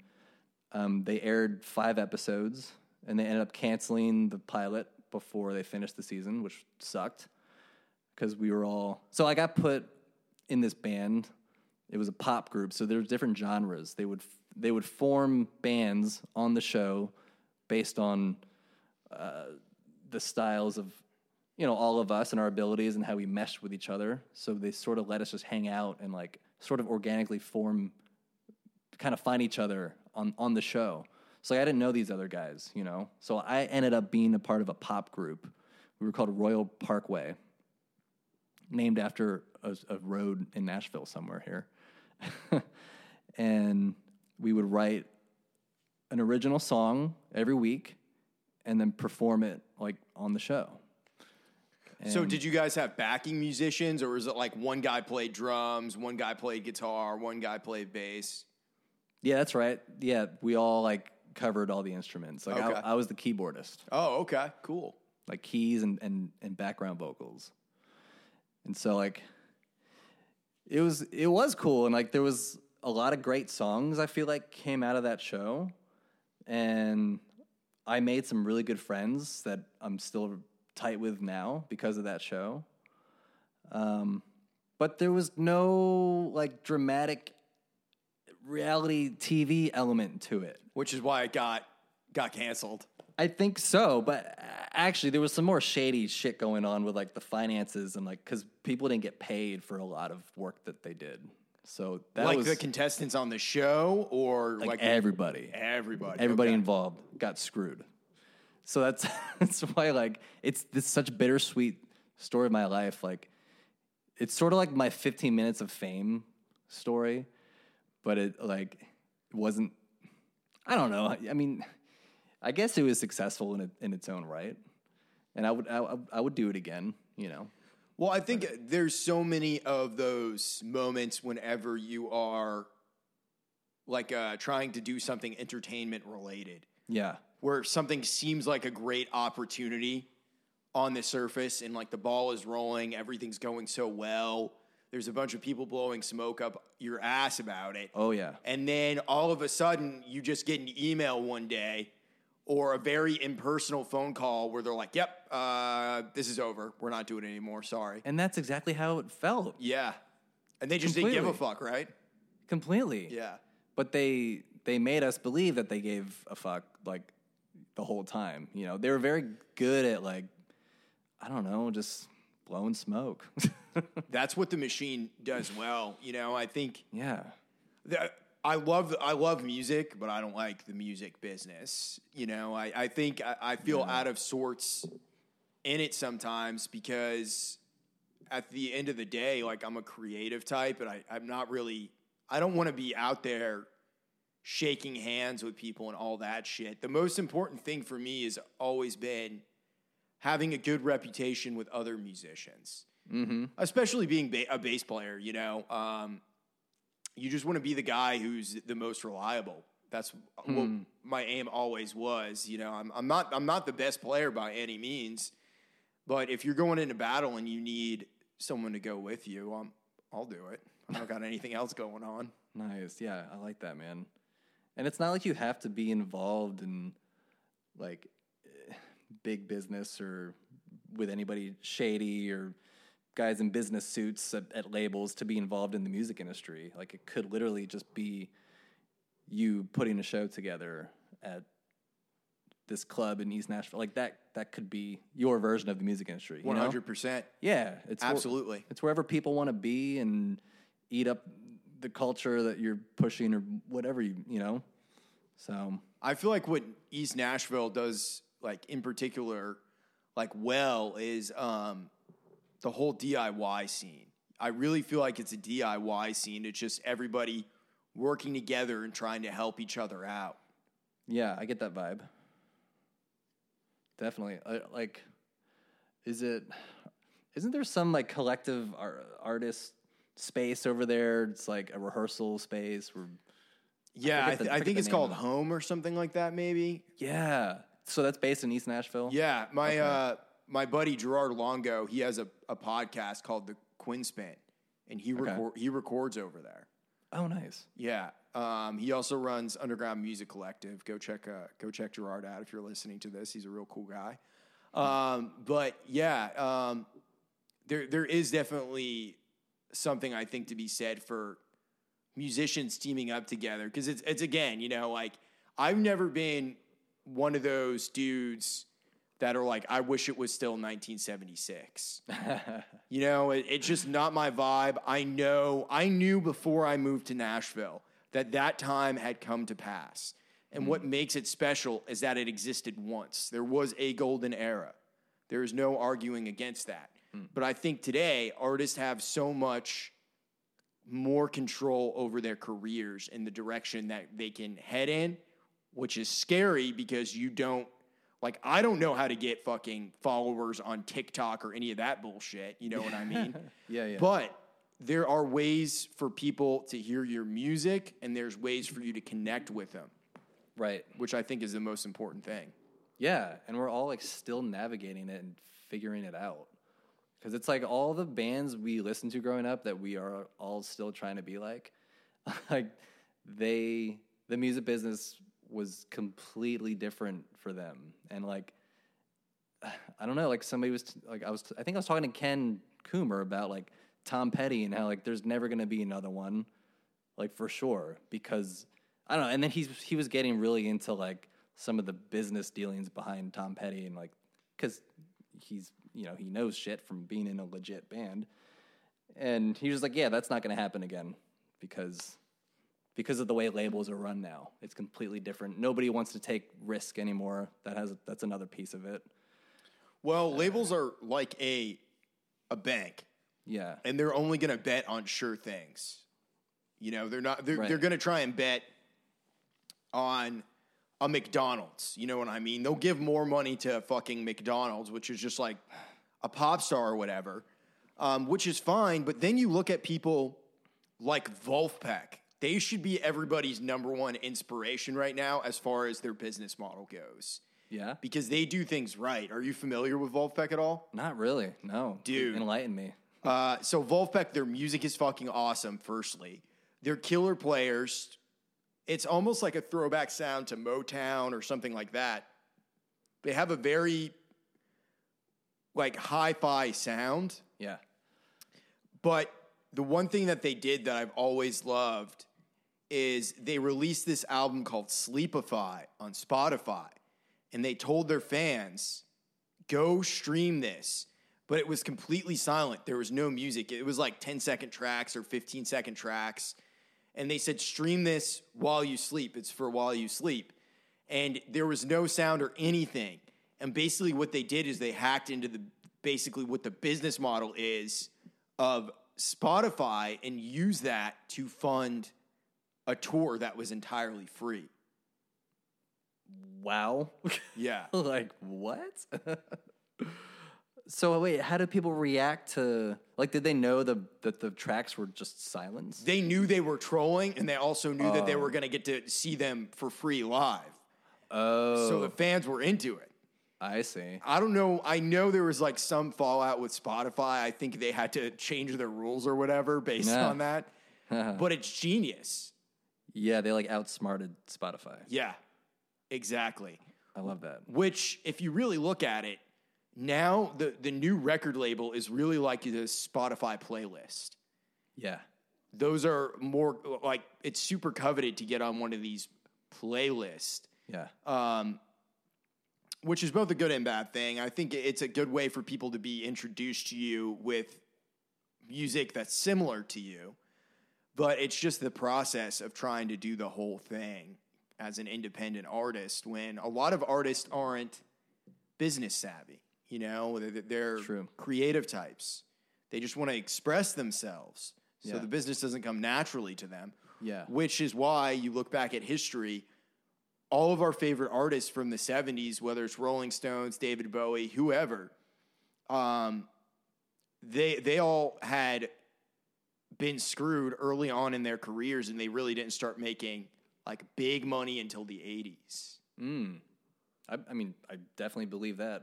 um, they aired five episodes, and they ended up canceling the pilot before they finished the season, which sucked because we were all so I got put in this band. It was a pop group, so there was different genres. They would they would form bands on the show based on uh, the styles of you know all of us and our abilities and how we meshed with each other. So they sort of let us just hang out and like sort of organically form, kind of find each other on on the show. So like, I didn't know these other guys, you know. So I ended up being a part of a pop group. We we were called Royal Parkway, named after a, a road in Nashville somewhere here. and we would write an original song every week and then perform it like on the show. So did you guys have backing musicians, or was it like one guy played drums, one guy played guitar, one guy played bass? Yeah, that's right. Yeah, we all like covered all the instruments. Like Okay. I, I was the keyboardist, Oh, okay, cool. like keys and, and and background vocals. And so like it was it was cool and like there was a lot of great songs I feel like came out of that show. And I made some really good friends that I'm still tight with now because of that show. Um, but there was no like dramatic reality TV element to it. Which is why it got got canceled. I think so, but actually, there was some more shady shit going on with like the finances and like because people didn't get paid for a lot of work that they did. So that like was the contestants on the show, or like, like, everybody, everybody, everybody okay. involved got screwed. So that's that's why like it's this such bittersweet story of my life. Like it's sort of like my 15 minutes of fame story, but it like it wasn't. I don't know. I mean, I guess it was successful in it, in its own right, and I would I, I would do it again. You know. Well, I think there's so many of those moments whenever you are like uh, trying to do something entertainment related, Yeah. where something seems like a great opportunity on the surface and like the ball is rolling, everything's going so well. There's a bunch of people blowing smoke up your ass about it. Oh yeah. And then all of a sudden, you just get an email one day or a very impersonal phone call where they're like, yep, uh, this is over. We're not doing it anymore. Sorry. And that's exactly how it felt. Yeah. And they just didn't give a fuck, right? Completely. Yeah. but they they made us believe that they gave a fuck like the whole time. You know, they were very good at like I don't know, just blowing smoke. That's what the machine does well. You know, I think yeah. that I love I love music, but I don't like the music business. You know, I, I think I, I feel out of sorts in it sometimes because at the end of the day, like I'm a creative type, and I, I'm not really I don't want to be out there shaking hands with people and all that shit. The most important thing for me has always been having a good reputation with other musicians, mm-hmm. especially being ba- a bass player. You know, um, you just want to be the guy who's the most reliable. That's what my aim always was. You know, I'm, I'm not I'm not the best player by any means, but if you're going into battle and you need someone to go with you, um, I'll do it. I don't got anything else going on. Nice. Yeah, I like that, man. And it's not like you have to be involved in like big business or with anybody shady or guys in business suits at, at labels to be involved in the music industry. Like it could literally just be you putting a show together at this club in East Nashville. Like that that could be your version of the music industry. You hundred percent. Yeah, it's where- Absolutely. it's wherever people want to be and eat up the culture that you're pushing or whatever you you know. So I feel like what East Nashville does, like in particular, like well, is um, the whole DIY scene. I really feel like it's a DIY scene. It's just everybody working together and trying to help each other out. yeah, I get that vibe. Definitely. Uh, like, is it? Isn't there some like collective ar- artist space over there? It's like a rehearsal space where. Yeah, I, the- th- I I think it's called it. Home or something like that. Maybe. Yeah. So that's based in East Nashville. Yeah, my uh, my buddy Gerard Longo, he has a, a podcast called the Quinn Spin, and he record, he records over there. Oh, nice. Yeah. Um, he also runs Underground Music Collective. Go check uh, go check Gerard out if you're listening to this. He's a real cool guy. Um, but yeah, um, there there is definitely something I think to be said for musicians teaming up together because it's it's again, you know, like I've never been one of those dudes that are like, I wish it was still 1976. You know, it, it's just not my vibe. I know, I knew before I moved to Nashville that that time had come to pass. And mm-hmm. what makes it special is that it existed once. There was a golden era. There is no arguing against that. Mm. But I think today artists have so much more control over their careers in the direction that they can head in, which is scary because you don't like I don't know how to get fucking followers on TikTok or any of that bullshit. You know what I mean? Yeah, yeah. But there are ways for people to hear your music and there's ways for you to connect with them, right. which I think is the most important thing. Yeah, and we're all like still navigating it and figuring it out. Cuz it's like all the bands we listened to growing up that we are all still trying to be like like they the music business was completely different for them. And like I don't know, like somebody was like I was I think I was talking to Ken Coomer about like Tom Petty and how like there's never going to be another one like for sure because I don't know and then he's he was getting really into like some of the business dealings behind Tom Petty and like cuz he's you know he knows shit from being in a legit band and he was like yeah that's not going to happen again because because of the way labels are run now it's completely different nobody wants to take risk anymore that has that's another piece of it Well, uh, labels are like a a bank. yeah and they're only going to bet on sure things. You know, they're not. They're, Right. they're going to try and bet on a McDonald's. You know what I mean? They'll give more money to fucking McDonald's, which is just like a pop star or whatever, um, which is fine. But then you look at people like Vulfpeck. They should be everybody's number one inspiration right now as far as their business model goes yeah because they do things right. Are you familiar with Vulfpeck at all? not really no Dude. enlighten me Uh, so Vulfpeck, their music is fucking awesome. Firstly, they're killer players. It's almost like a throwback sound to Motown or something like that. They have a very like hi-fi sound, yeah but the one thing that they did that I've always loved is they released this album called Sleepify on Spotify, and they told their fans, "Go stream this." But it was completely silent. There was no music. It was like 10 second tracks or 15 second tracks. And they said, stream this while you sleep. It's for while you sleep. And there was no sound or anything. And basically, what they did is they hacked into the basically what the business model is of Spotify and use that to fund a tour that was entirely free. wow Yeah. like what? so wait, how did people react to like? Did they know the that the tracks were just silence? they knew they were trolling and they also knew that they were oh. going to get to see them for free live. Oh, So the fans were into it. I see. I don't know. I know there was like some fallout with Spotify. I think they had to change their rules or whatever based Yeah. on that. but it's genius. Yeah, they like outsmarted Spotify. Yeah, exactly. I love that. Which, if you really look at it, now the, the new record label is really like the Spotify playlist. Yeah, Those are more like it's super coveted to get on one of these playlists. yeah, um, which is both a good and bad thing. I think it's a good way for people to be introduced to you with music that's similar to you, but it's just the process of trying to do the whole thing as an independent artist when a lot of artists aren't business savvy. You know, they're, they're True. creative types. They just want to express themselves. So Yeah. the business doesn't come naturally to them yeah. which is why you look back at history all of our favorite artists from the 70s whether it's rolling stones david bowie whoever um, they they all had been screwed early on in their careers and they really didn't start making like big money until the 80s Mm. I, I mean, I definitely believe that.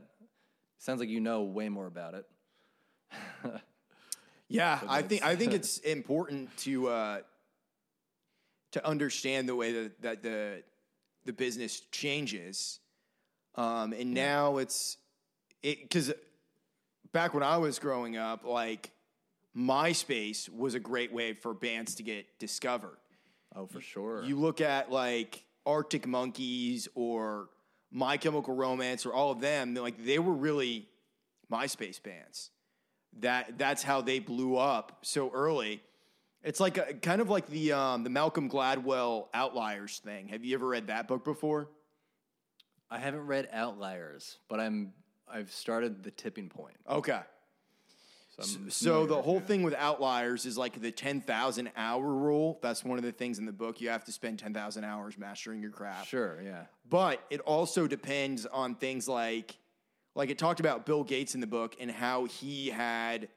Sounds like you know way more about it. Yeah, I think I think it's important to uh, to understand the way that, that the the business changes, um, and now it's it because back when I was growing up, like MySpace was a great way for bands to get discovered. Oh, for sure. You look at like Arctic Monkeys or My Chemical Romance or all of them, like they were really MySpace bands. That that's how they blew up so early. It's like a, kind of like the um, the Malcolm Gladwell Outliers thing. Have you ever read that book before? I haven't read Outliers, but I'm I've started the tipping point. Okay. So, So, the whole thing with outliers is like the 10,000 hour rule. That's one of the things in the book. You have to spend 10,000 hours mastering your craft. Sure, yeah. But it also depends on things like like it talked about Bill Gates in the book and how he had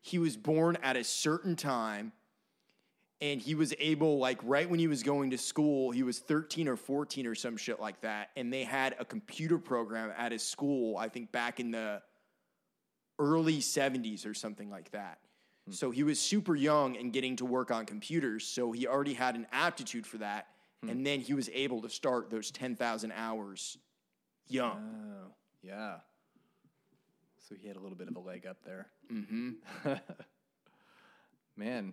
he was born at a certain time and he was able like right when he was going to school, he was 13 or 14 or some shit like that and they had a computer program at his school, I think back in the early 70s or something like that. So he was super young and getting to work on computers, so he already had an aptitude for that and then he was able to start those 10,000 hours young. Oh, yeah. So he had a little bit of a leg up there. Mm-hmm. Man.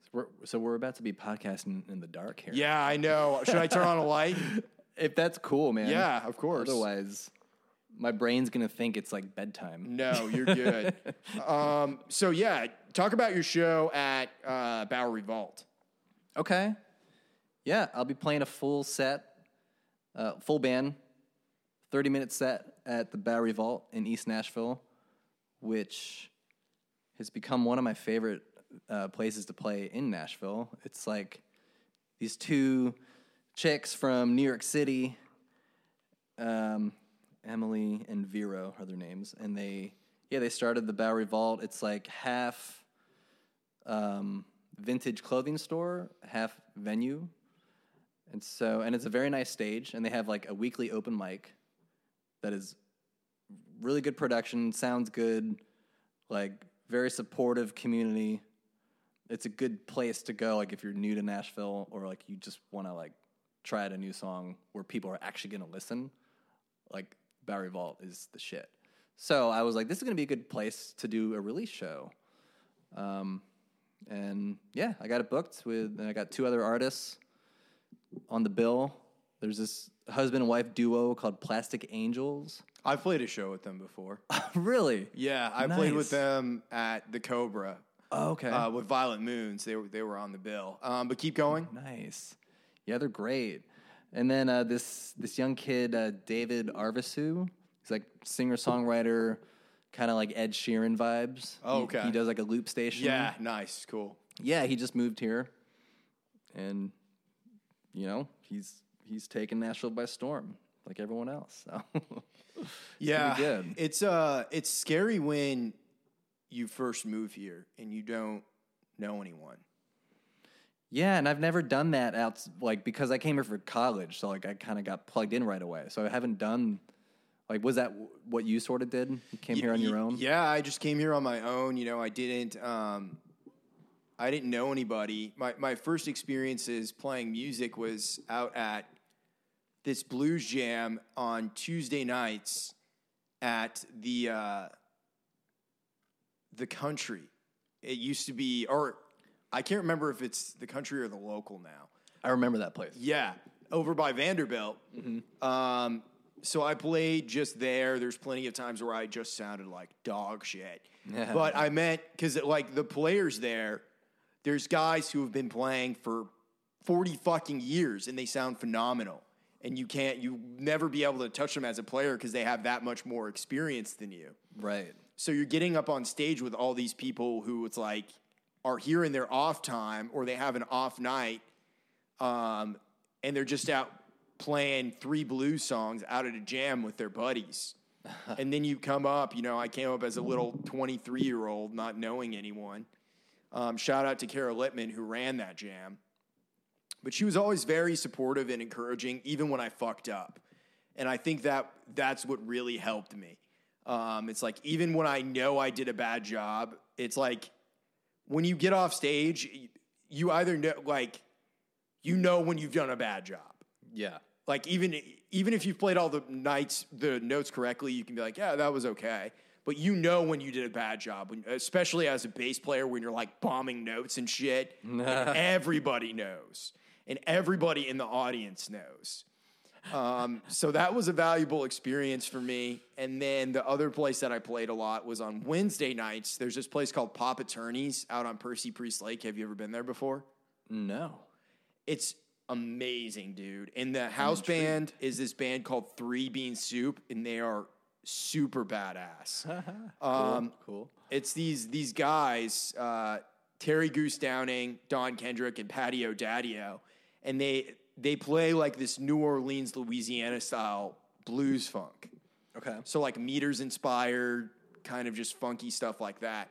So we're, so we're about to be podcasting in the dark here. Yeah, I know. Should I turn on a light? If that's cool, man. Yeah, of course. Otherwise, my brain's to think it's like bedtime. No, you're good. um, so yeah, talk about your show at uh, Bowery Vault. Okay. Yeah, I'll be playing a full set, uh, full band, 30 minute set at the Bowery Vault in East Nashville, which has become one of my favorite uh, places to play in Nashville. It's like these two chicks from New York City, um, Emily and Vero are their names, and they, yeah, they started the Bowery Vault. It's like half um, vintage clothing store, half venue. And so, and it's a very nice stage, and they have like a weekly open mic that is really good production, sounds good, like very supportive community. It's a good place to go, like if you're new to Nashville or like you just want to like try out a new song where people are actually going to listen. Like Bowery Vault is the shit. So I was like, this is going to be a good place to do a release show. Um, and yeah, I got it booked with, and I got two other artists on the bill. There's this husband and wife duo called Plastic Angels. I've played a show with them before. really? Yeah, I played with them at the Cobra Oh, okay. uh, with Violet Moons. They were they were on the bill. Um, but keep going. nice. Yeah, they're great. And then uh, this this young kid, uh, David Arvisu. He's like singer songwriter, kind of like Ed Sheeran vibes. Oh, He- okay. He, does like a loop station. Yeah, nice, cool. yeah. He just moved here, and you know he's he's taken Nashville by storm, like everyone else. So Yeah, good. it's uh, it's scary when you first move here and you don't know anyone. Yeah, and I've never done that out like because I came here for college, so like I kind of got plugged in right away. So I haven't done like was that w- what you sort of did? You came here on your own. Yeah, I just came here on my own. You know, I didn't. Um, I didn't know anybody. My my first experiences playing music was out at this blues jam on Tuesday nights at the uh, the country. It used to be, or I can't remember if it's the country or the local now. I remember that place. Yeah, over by Vanderbilt. Um, so I played just there. There's plenty of times where I just sounded like dog shit. but I meant because like the players there, there's guys who have been playing for 40 fucking years and they sound phenomenal. And you can't, you never be able to touch them as a player because they have that much more experience than you. Right. So you're getting up on stage with all these people who it's like are here in their off time or they have an off night, um, and they're just out playing three blues songs out at a jam with their buddies. and then you come up, you know, I came up as a little 23 year old, not knowing anyone. Um, shout out to Kara Littman who ran that jam. But she was always very supportive and encouraging, even when I fucked up. And I think that that's what really helped me. Um, it's like even when I know I did a bad job, it's like when you get off stage, you either know like you know when you've done a bad job. Yeah. Like even even if you've played all the nights the notes correctly, you can be like, yeah, that was okay. But you know when you did a bad job, when, especially as a bass player, when you're like bombing notes and shit. everybody knows, and everybody in the audience knows. Um, so that was a valuable experience for me. And then the other place that I played a lot was on Wednesday nights. There's this place called Pop Attorneys out on Percy Priest Lake. Have you ever been there before? No. It's amazing, dude. And the house band is this band called Three Bean Soup, and they are super badass. cool. Um, cool. It's these these guys, uh, Terry Goose Downing, Don Kendrick, and Patio Daddio, and they they play like this New Orleans, Louisiana style blues funk. Okay. So like meters inspired, kind of just funky stuff like that.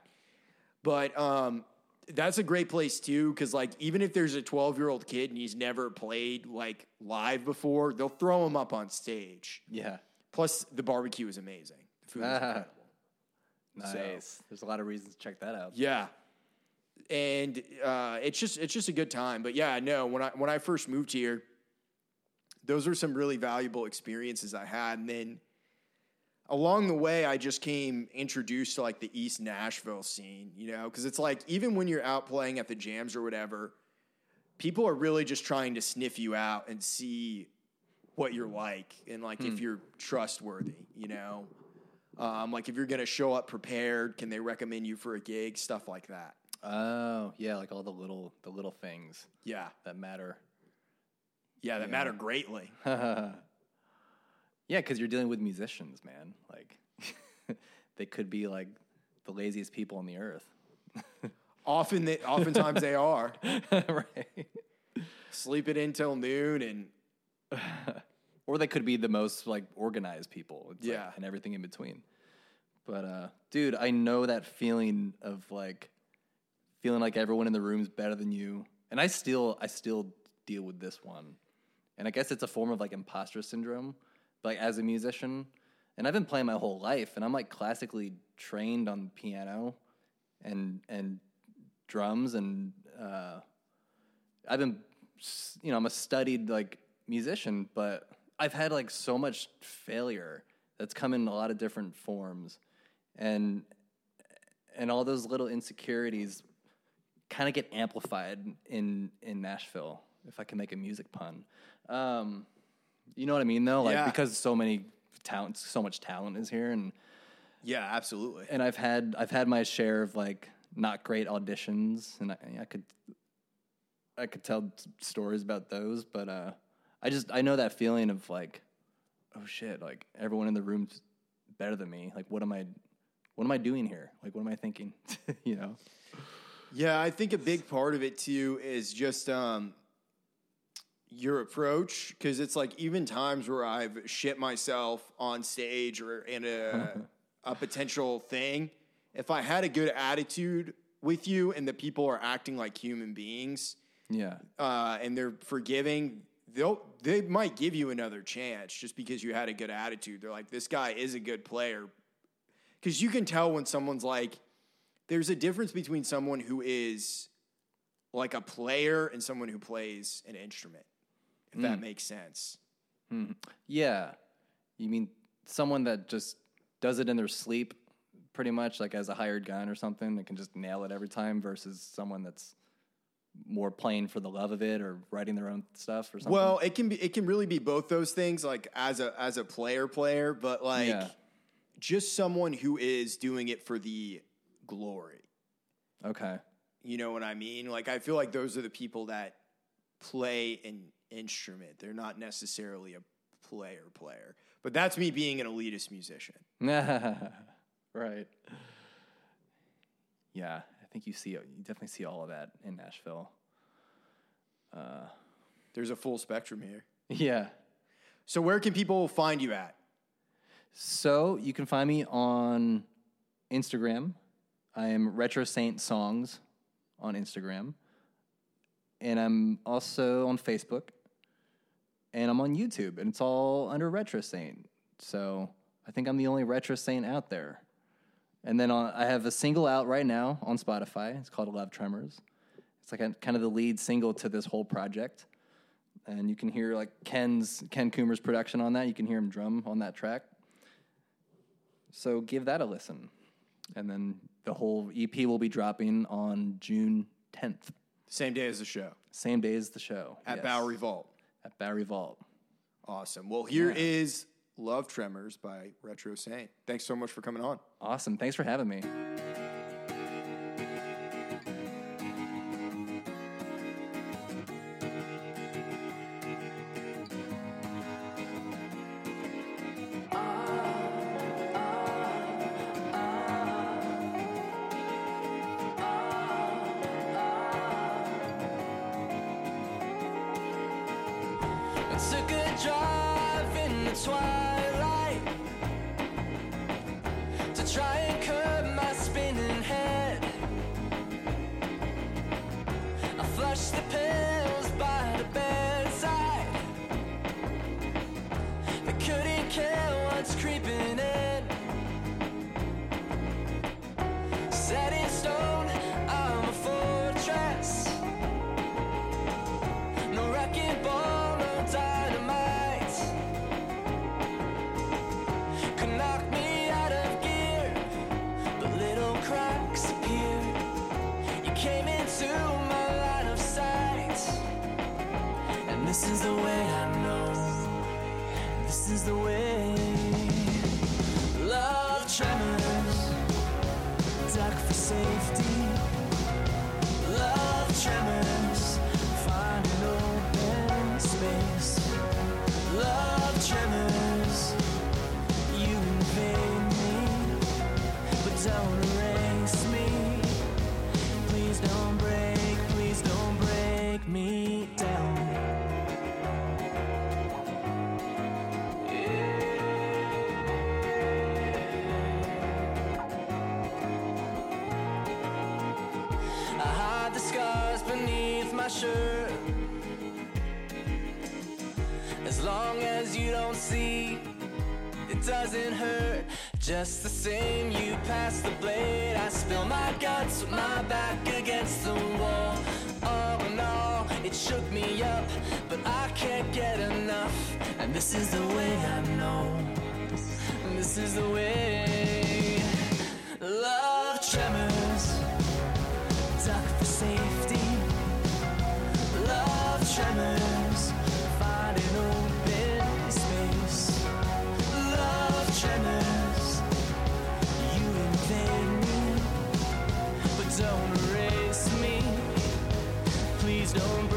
But um, that's a great place too, because like even if there's a 12 year old kid and he's never played like live before, they'll throw him up on stage. Yeah. Plus, the barbecue is amazing. The food is incredible. Nice. There's a lot of reasons to check that out. Yeah, and uh, it's just it's just a good time. But yeah, no, when I when I first moved here, those were some really valuable experiences I had, and then along the way, I just came introduced to like the East Nashville scene, you know, because it's like even when you're out playing at the jams or whatever, people are really just trying to sniff you out and see what you're like and like if you're trustworthy, you know. Um, like if you're gonna show up prepared, can they recommend you for a gig? Stuff like that. Oh, yeah, like all the little the little things Yeah, that matter. yeah, that matter greatly. yeah, because you're dealing with musicians, man. Like they could be like the laziest people on the earth. Often, they, oftentimes they are right. sleeping until noon, and Or they could be the most like organized people. It's like- Yeah. and everything in between. But uh dude, I know that feeling of like feeling like everyone in the room's better than you. And I still I still deal with this one. And I guess it's a form of like imposter syndrome, like as a musician. And I've been playing my whole life and I'm like classically trained on piano and and drums and uh I've been, you know, I'm a studied like musician, but I've had like so much failure that's come in a lot of different forms, and and all those little insecurities kind of get amplified in in Nashville. If I can make a music pun, um, you know what I mean, though, like Yeah. because so many talent, so much talent is here, and yeah, absolutely. and I've had I've had my share of like not great auditions, and I, I could I could tell stories about those, but uh, I just I know that feeling of like, oh shit, like everyone in the room's better than me. Like, what am I, what am I doing here? Like, what am I thinking? you know? Yeah, I think a big part of it too is just um, your approach because it's like even times where I've shit myself on stage or in a a potential thing. If I had a good attitude with you and the people are acting like human beings Yeah, uh, and they're forgiving, they'll they might give you another chance just because you had a good attitude. They're like, this guy is a good player because you can tell when someone's like, there's a difference between someone who is like a player and someone who plays an instrument, if that hmm. makes sense. Hmm. yeah. You mean someone that just does it in their sleep, pretty much, like as a hired gun or something, that can just nail it every time, versus someone that's more playing for the love of it or writing their own stuff or something. Well, it can be it can really be both those things, like as a as a player player, but like Yeah. just someone who is doing it for the glory. okay. You know what I mean? Like I feel like those are the people that play an instrument. They're not necessarily a player player. But that's me being an elitist musician. right. Yeah, I think you see you definitely see all of that in Nashville. Uh, There's a full spectrum here. Yeah. So where can people find you at? So you can find me on Instagram. I am Retrosaint Songs on Instagram. And I'm also on Facebook. And I'm on YouTube. And it's all under Retrosaint. So I think I'm the only Retrosaint out there. And then on, I have a single out right now on Spotify. It's called Love Tremors. It's like a, kind of the lead single to this whole project. And you can hear like Ken's Ken Coomer's production on that. You can hear him drum on that track. So give that a listen. And then the whole EP will be dropping on June 10th, Same day as the show same day as the show. at Yes. Bowery Vault. At Bowery Vault. Awesome. Well, here is Love Tremors by Retrosaint. Thanks so much for coming on. Awesome. Thanks for having me. scars beneath my shirt. As long as you don't see, it doesn't hurt. Just the same, you pass the blade. I spill my guts with my back against the wall. All in all, it shook me up, but I can't get enough. And this is the way I know. This is the way. Love. tremors, open space. Love tremors, you invade me, but don't erase me. Please don't.